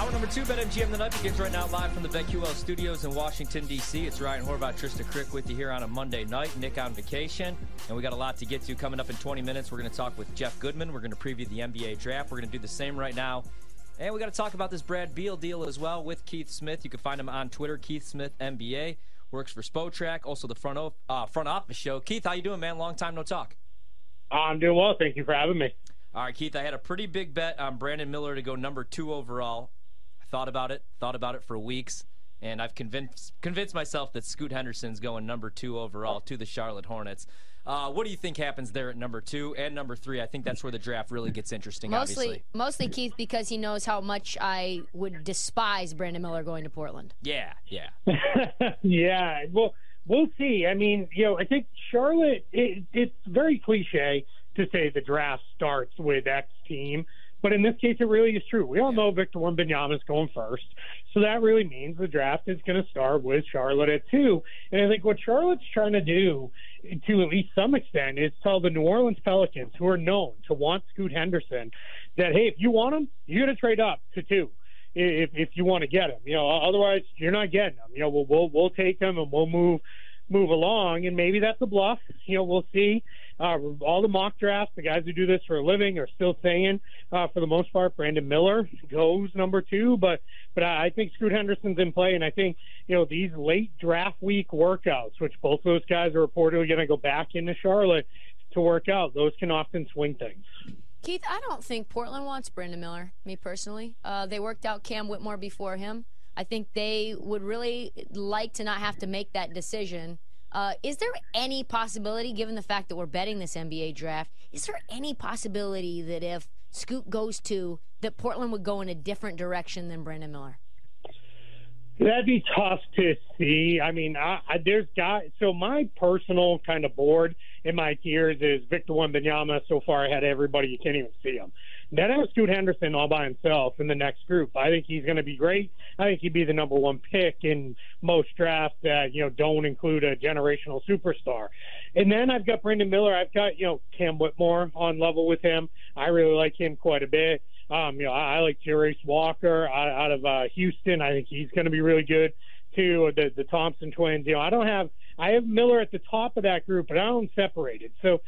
Hour number two, BetMGM The Night begins right now live from the BetQL studios in Washington, D.C. It's Ryan Horvat, Trysta Krick with you here on a Monday night. Nick on vacation, and we got a lot to get to coming up in 20 minutes. We're going to talk with Jeff Goodman. We're going to preview the NBA draft. We're going to do the same right now. And we got to talk about this Brad Beal deal as well with Keith Smith. You can find him on Twitter, Keith Smith NBA. Works for Spotrac, also the front, uh, front office show. Keith, how you doing, man? Long time no talk. I'm doing well. Thank you for having me. All right, Keith, I had a pretty big bet on Brandon Miller to go number two overall. I thought about it, thought about it for weeks, and I've convinced convinced myself that Scoot Henderson's going number two overall to the Charlotte Hornets. Uh, what do you think happens there at number two and number three? I think that's where the draft really gets interesting. Mostly, obviously. mostly Keith, because he knows how much I would despise Brandon Miller going to Portland. Yeah, yeah. yeah, well, we'll see. I mean, you know, I think Charlotte. It, it's very cliche to say the draft starts with X team, but in this case, it really is true. We all know Victor Wembanyama is going first, so that really means the draft is going to start with Charlotte at two. And I think what Charlotte's trying to do, to at least some extent, is tell the New Orleans Pelicans, who are known to want Scoot Henderson, that hey, if you want him, you're going to trade up to two if if you want to get him. You know, otherwise you're not getting him. You know, we'll we'll, we'll take him and we'll move move along, and maybe that's a bluff. You know, we'll see. Uh, all the mock drafts, the guys who do this for a living are still saying, uh, for the most part, Brandon Miller goes number two, but but I think Scoot Henderson's in play, and I think you know these late draft week workouts, which both of those guys are reportedly going to go back into Charlotte to work out, those can often swing things. Keith, I don't think Portland wants Brandon Miller, me personally. Uh, they worked out Cam Whitmore before him. I think they would really like to not have to make that decision. Uh, is there any possibility, given the fact that we're betting this NBA draft, is there any possibility that if Scoot goes to, that Portland would go in a different direction than Brandon Miller? That'd be tough to see. I mean, I, I, there's got so my personal kind of board in my tiers is Victor Wembanyama so far ahead of everybody. You can't even see him. Then Scoot Henderson all by himself in the next group. I think he's going to be great. I think he'd be the number one pick in most drafts that you know don't include a generational superstar. And then I've got Brandon Miller. I've got you know Cam Whitmore on level with him. I really like him quite a bit. Um, you know, I, I like Jarace Walker out, out of uh, Houston. I think he's going to be really good too. The the Thompson twins. You know, I don't have I have Miller at the top of that group, but I don't separate it. So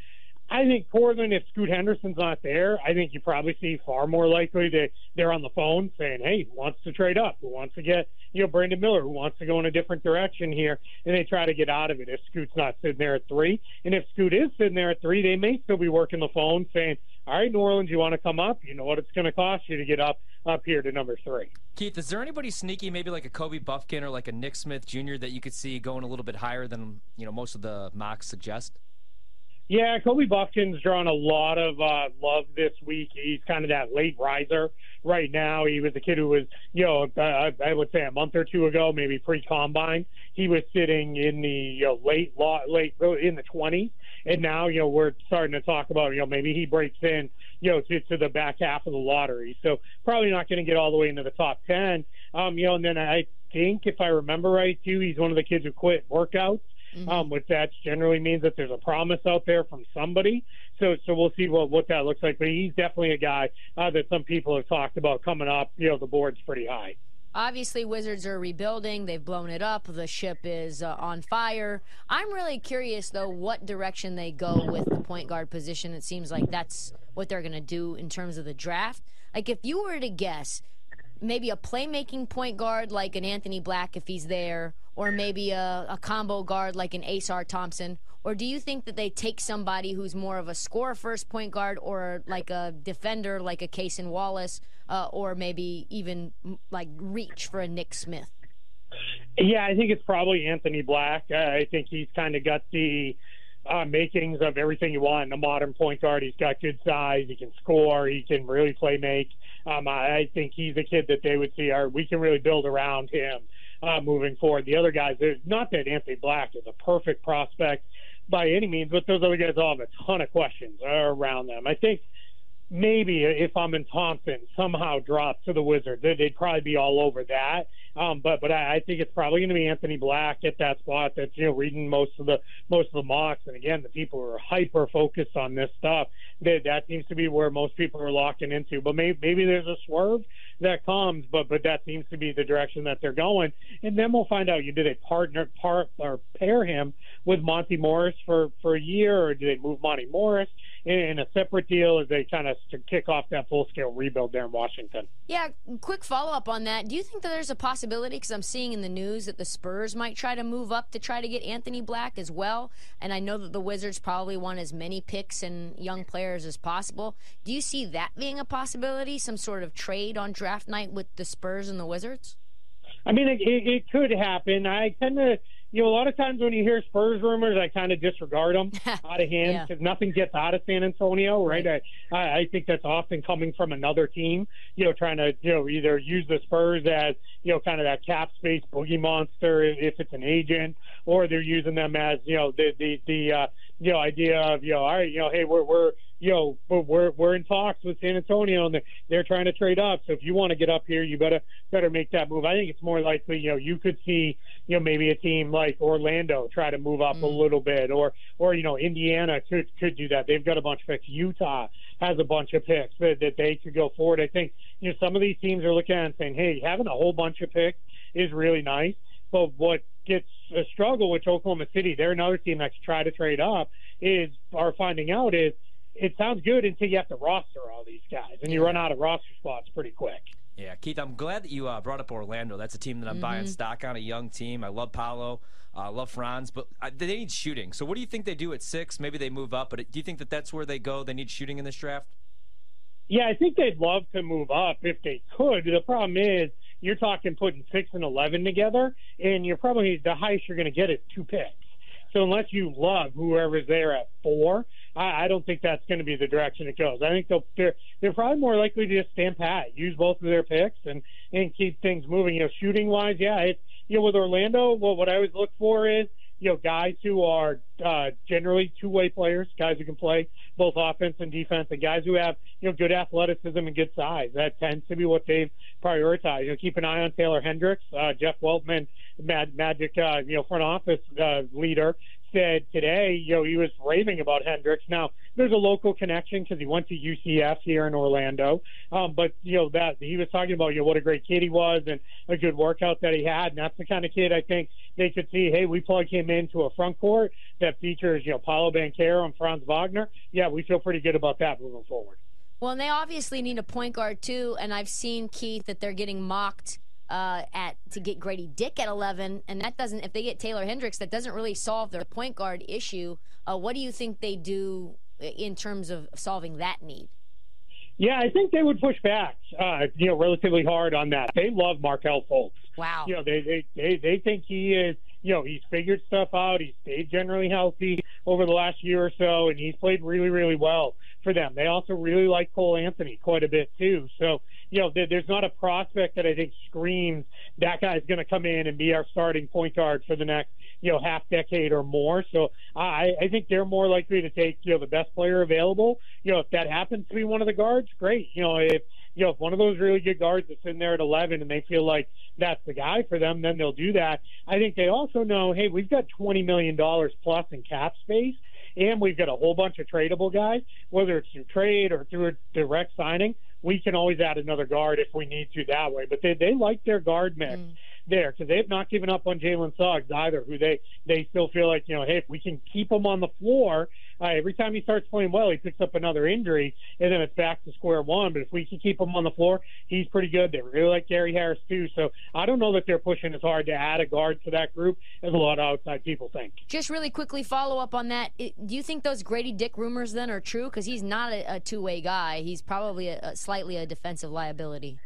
I think Portland, if Scoot Henderson's not there, I think you probably see far more likely that they're on the phone saying, "Hey, who wants to trade up? Who wants to get you know Brandon Miller? Who wants to go in a different direction here?" And they try to get out of it if Scoot's not sitting there at three. And if Scoot is sitting there at three, they may still be working the phone saying, "All right, New Orleans, you want to come up? You know what it's going to cost you to get up up here to number three. Keith, is there anybody sneaky, maybe like a Kobe Buffkin or like a Nick Smith Jr. that you could see going a little bit higher than you know most of the mocks suggest? Yeah, Kobe Buffkin's drawn a lot of uh, love this week. He's kind of that late riser right now. He was a kid who was, you know, uh, I would say a month or two ago, maybe pre-combine, he was sitting in the you know, late, late in the 20s, and now you know we're starting to talk about, you know, maybe he breaks in, you know, to, to the back half of the lottery. So probably not going to get all the way into the top 10. Um, you know, and then I think if I remember right too, he's one of the kids who quit workouts mm-hmm. um, which that generally means that there's a promise out there from somebody. So, so we'll see what what that looks like. But he's definitely a guy uh, that some people have talked about coming up. You know, the board's pretty high. Obviously, Wizards are rebuilding. They've blown it up. The ship is uh, on fire. I'm really curious, though, what direction they go with the point guard position. It seems like that's what they're going to do in terms of the draft. Like, if you were to guess, maybe a playmaking point guard like an Anthony Black if he's there, or maybe a, a combo guard like an Ausar Thompson? Or do you think that they take somebody who's more of a score first point guard or like a defender like a Cason Wallace uh, or maybe even like reach for a Nick Smith? Yeah, I think it's probably Anthony Black. Uh, I think he's kind of got the uh, makings of everything you want in a modern point guard. He's got good size. He can score. He can really play make. Um, I, think he's a kid that they would see. Our, we can really build around him uh, moving forward. The other guys, there's not that Anthony Black is a perfect prospect by any means, but those other guys all have a ton of questions around them. I think maybe if Amen Thompson somehow drop to the Wizards, they'd probably be all over that. Um, but but I, I think it's probably going to be Anthony Black at that spot. That's you know reading most of the most of the mocks, and again the people who are hyper focused on this stuff. That that seems to be where most people are locking into. But maybe maybe there's a swerve that comes. But but that seems to be the direction that they're going. And then we'll find out. You do they partner part or pair him with Monty Morris for for a year, or do they move Monty Morris? In a separate deal as they kind of kick off that full scale rebuild there in Washington. Yeah, quick follow up on that. Do you think that there's a possibility? Because I'm seeing in the news that the Spurs might try to move up to try to get Anthony Black as well. And I know that the Wizards probably want as many picks and young players as possible. Do you see that being a possibility? Some sort of trade on draft night with the Spurs and the Wizards? I mean, it, it, it could happen. I tend to you know, a lot of times when you hear Spurs rumors, I kind of disregard them out of hand because yeah. nothing gets out of San Antonio, right? right. I, I think that's often coming from another team, you know, trying to, you know, either use the Spurs as, you know, kind of that cap space boogie monster if it's an agent, or they're using them as, you know, the the the uh, you know idea of, you know, all right, you know, hey, we're we're you know, we're we're in talks with San Antonio, and they're, they're trying to trade up. So if you want to get up here, you better better make that move. I think it's more likely, you know, you could see, you know, maybe a team like Orlando try to move up mm. a little bit, or or you know, Indiana could could do that. They've got a bunch of picks. Utah has a bunch of picks that, that they could go forward. I think you know some of these teams are looking at and saying, hey, having a whole bunch of picks is really nice. But what gets a struggle with Oklahoma City, they're another team that's try to trade up, is are finding out is it sounds good until you have to roster all these guys, and you run out of roster spots pretty quick. Yeah, Keith, I'm glad that you uh, brought up Orlando. That's a team that I'm mm-hmm. buying stock on, a young team. I love Paolo, I uh, love Franz, but I, they need shooting. So what do you think they do at six? Maybe they move up, but do you think that that's where they go? They need shooting in this draft? Yeah, I think they'd love to move up if they could. The problem is you're talking putting six and eleven together, and you're probably the highest you're going to get is two picks. So unless you love whoever's there at four, I, I don't think that's going to be the direction it goes. I think they'll, they're they're probably more likely to just stand pat, use both of their picks, and and keep things moving. You know, shooting wise, yeah, it's you know with Orlando, well, what I always look for is you know guys who are uh, generally two way players, guys who can play both offense and defense, and guys who have you know good athleticism and good size. That tends to be what they've prioritized. You know, keep an eye on Taylor Hendricks, uh, Jeff Weltman, Mad, Magic, uh, you know, front office uh, leader said today, you know, he was raving about Hendricks. Now, there's a local connection because he went to UCF here in Orlando. Um, but, you know, that he was talking about, you know, what a great kid he was and a good workout that he had. And that's the kind of kid I think they could see, hey, we plug him into a front court that features, you know, Paolo Banchero and Franz Wagner. Yeah, we feel pretty good about that moving forward. Well, and they obviously need a point guard, too. And I've seen, Keith, that they're getting mocked – uh, at to get Grady Dick at 11, and that doesn't. If they get Taylor Hendricks, that doesn't really solve their point guard issue. Uh, what do you think they do in terms of solving that need? Yeah, I think they would push back, uh, you know, relatively hard on that. They love Markelle Fultz. Wow. You know, they, they they they think he is. You know, he's figured stuff out. He's stayed generally healthy over the last year or so, and he's played really, really well for them. They also really like Cole Anthony quite a bit too. So you know, there's not a prospect that I think screams that guy's going to come in and be our starting point guard for the next, you know, half decade or more. So I, I think they're more likely to take, you know, the best player available. You know, if that happens to be one of the guards, great. You know, if you know, if one of those really good guards is in there at 11 and they feel like that's the guy for them, then they'll do that. I think they also know, hey, we've got $20 million plus in cap space, and we've got a whole bunch of tradable guys, whether it's through trade or through a direct signing we can always add another guard if we need to that way. But they they like their guard mix. Mm. There, because they've not given up on Jalen Suggs either. Who they they still feel like you know, hey, if we can keep him on the floor, every time he starts playing well, he picks up another injury, and then it's back to square one. But if we can keep him on the floor, he's pretty good. They really like Gary Harris too. So I don't know that they're pushing as hard to add a guard to that group as a lot of outside people think. Just really quickly follow up on that. Do you think those Grady Dick rumors then are true? Because he's not a, a two way guy. He's probably a, a slightly a defensive liability.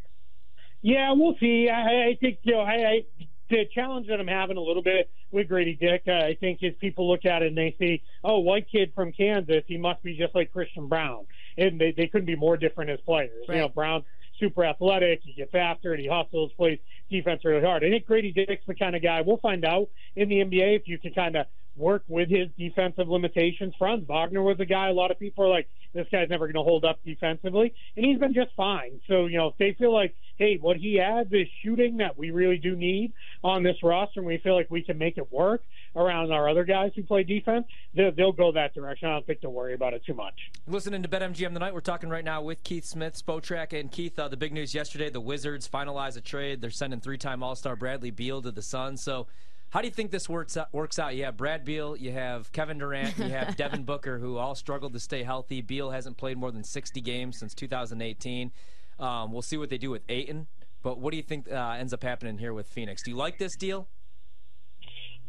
Yeah, we'll see. I, I think you know, I, I the challenge that I'm having a little bit with Grady Dick, uh, I think, is people look at it and they see, oh, white kid from Kansas, he must be just like Christian Braun, and they they couldn't be more different as players. Right. You know, Braun super athletic, he gets after it, he hustles, plays defense really hard. I think Grady Dick's the kind of guy. We'll find out in the NBA if you can kind of work with his defensive limitations. Franz Wagner was a guy a lot of people are like, this guy's never going to hold up defensively, and he's been just fine. So you know, if they feel like, hey, what he adds is shooting that we really do need on this roster, and we feel like we can make it work. around our other guys who play defense, they'll, they'll go that direction. I don't think they'll worry about it too much. Listening to BetMGM tonight, we're talking right now with Keith Smith, Spotrac, and Keith. Uh, the big news yesterday: the Wizards finalize a trade. They're sending three-time All-Star Bradley Beal to the Suns. So. How do you think this works out, works out? You have Brad Beal, you have Kevin Durant, you have Devin Booker, who all struggled to stay healthy. Beal hasn't played more than 60 games since 2018. Um, we'll see what they do with Ayton. But what do you think uh, ends up happening here with Phoenix? Do you like this deal?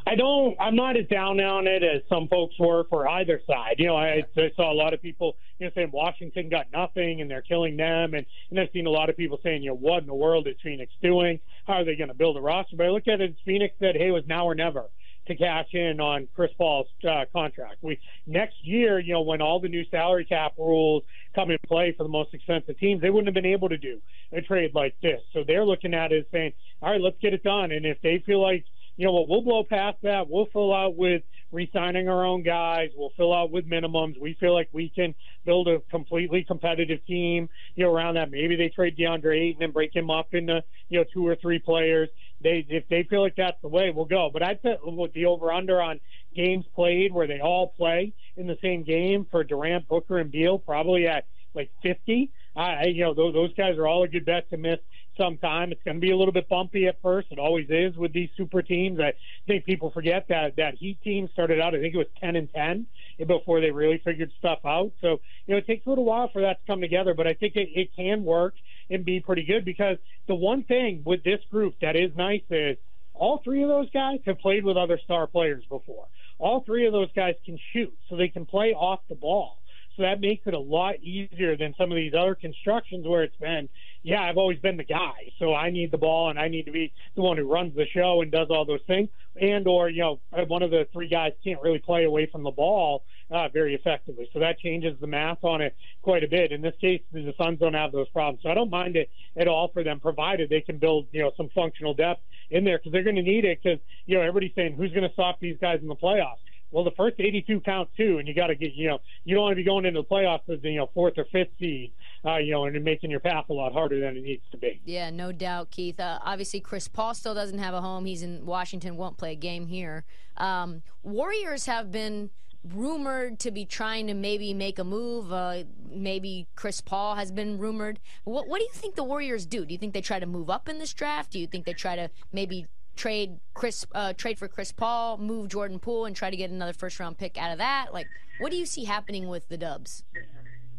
I don't. I'm not as down on it as some folks were for either side. You know, I, I saw a lot of people, you know, saying Washington got nothing and they're killing them, and and I've seen a lot of people saying, you know, what in the world is Phoenix doing? How are they going to build a roster? But I look at it, it's Phoenix said, hey, it was now or never to cash in on Chris Paul's uh, contract. We next year, you know, when all the new salary cap rules come in play for the most expensive teams, they wouldn't have been able to do a trade like this. So they're looking at it saying, all right, let's get it done. And if they feel like you know what, we'll blow past that. We'll fill out with re-signing our own guys. We'll fill out with minimums. We feel like we can build a completely competitive team, you know, around that. Maybe they trade DeAndre Ayton and break him up into, you know, two or three players. They, if they feel like that's the way, we'll go. But I'd put the over/under on games played where they all play in the same game for Durant, Booker, and Beal, probably at like 50. I, you know, those, those guys are all a good bet to miss some time. It's going to be a little bit bumpy at first. It always is with these super teams. I think people forget that that Heat team started out. I think it was 10 and 10 before they really figured stuff out. So you know, it takes a little while for that to come together. But I think it, it can work and be pretty good because the one thing with this group that is nice is all three of those guys have played with other star players before. All three of those guys can shoot, so they can play off the ball. So that makes it a lot easier than some of these other constructions where it's been, yeah, I've always been the guy, so I need the ball and I need to be the one who runs the show and does all those things. And or you know, one of the three guys can't really play away from the ball uh, very effectively. So that changes the math on it quite a bit. In this case, the Suns don't have those problems, so I don't mind it at all for them, provided they can build you know some functional depth in there because they're going to need it. Because you know everybody's saying who's going to stop these guys in the playoffs well, the first 82 count too, and you got to get, you know, you don't want to be going into the playoffs as, you know, fourth or fifth seed, uh, you know, and making your path a lot harder than it needs to be. Yeah, no doubt, Keith. Uh, obviously, Chris Paul still doesn't have a home. He's in Washington, won't play a game here. Um, Warriors have been rumored to be trying to maybe make a move. Uh, maybe Chris Paul has been rumored. What, what do you think the Warriors do? Do you think they try to move up in this draft? Do you think they try to maybe trade Chris uh, trade for Chris Paul, move Jordan Poole, and try to get another first round pick out of that? Like, what do you see happening with the Dubs?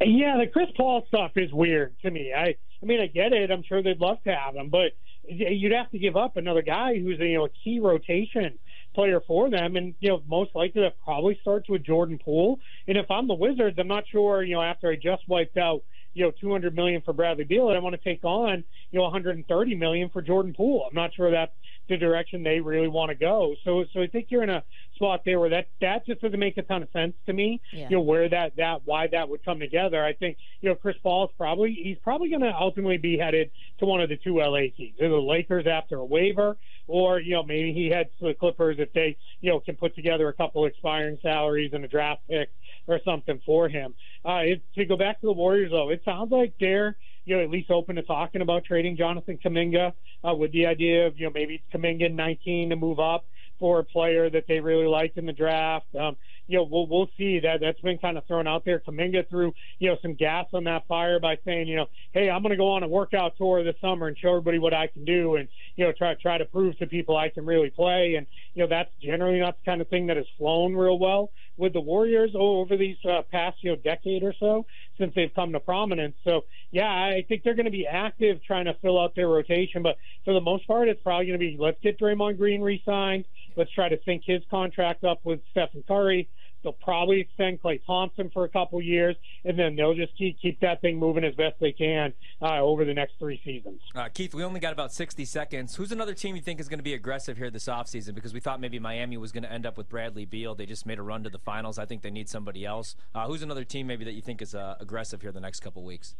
Yeah, the Chris Paul stuff is weird to me. I I mean, I get it. I'm sure they'd love to have him, but you'd have to give up another guy who's you know a key rotation player for them, and you know most likely that probably starts with Jordan Poole. And if I'm the Wizards, I'm not sure. You know, after I just wiped out you know 200 million for Bradley Beal, I want to take on you know 130 million for Jordan Poole. I'm not sure that's the direction they really want to go. So so I think you're in a spot there where that that just doesn't make a ton of sense to me. Yeah. You know where that that why that would come together. I think you know Chris Paul is probably he's probably going to ultimately be headed to one of the two LA teams, either the Lakers after a waiver, or you know maybe he heads to the Clippers if they you know can put together a couple expiring salaries and a draft pick or something for him. Uh, it, to go back to the Warriors though, it sounds like they're you know, at least open to talking about trading Jonathan Kuminga uh, with the idea of, you know, maybe Kuminga in 19 to move up for a player that they really liked in the draft. Um, you know, we'll we'll see that that's been kind of thrown out there. Kuminga threw you know some gas on that fire by saying, you know, hey, I'm going to go on a workout tour this summer and show everybody what I can do, and you know, try try to prove to people I can really play. And you know, that's generally not the kind of thing that has flown real well with the Warriors over these uh, past you know decade or so since they've come to prominence. So yeah, I think they're going to be active trying to fill out their rotation, but for the most part, it's probably going to be let's get Draymond Green re-signed. Let's try to sync his contract up with Stephen Curry. They'll probably extend Klay Thompson for a couple years, and then they'll just keep keep that thing moving as best they can uh, over the next three seasons. Uh, Keith, we only got about 60 seconds. Who's another team you think is going to be aggressive here this offseason? Because we thought maybe Miami was going to end up with Bradley Beal. They just made a run to the finals. I think they need somebody else. Uh, who's another team maybe that you think is uh, aggressive here the next couple weeks?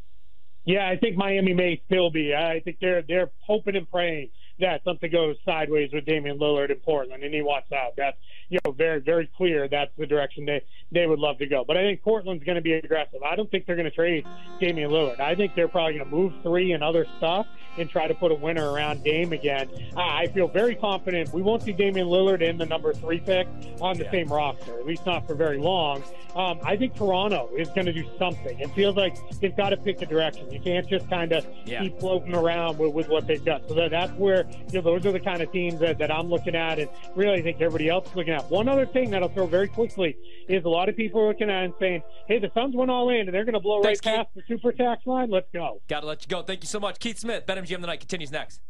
Yeah, I think Miami may still be. I think they're they're hoping and praying that something goes sideways with Damian Lillard in Portland and he wants out. That's you know very very clear. That's the direction they they would love to go. But I think Portland's going to be aggressive. I don't think they're going to trade Damian Lillard. I think they're probably going to move three and other stuff and try to put a winner around Dame again. I feel very confident we won't see Damian Lillard in the number three pick on the yeah. same roster, at least not for very long. Um, I think Toronto is going to do something. It feels like they've got to pick a direction. You can't just kind of yeah. keep floating around with, with what they've done. So that, that's where you know those are the kind of teams that, that I'm looking at, and really I think everybody else is looking at. One other thing that I'll throw very quickly is a lot of people are looking at and saying, "Hey, the Suns went all in, and they're going to blow Thanks, right Keith. past the super tax line. Let's go." Got to let you go. Thank you so much, Keith Smith. BetMGM the night continues next.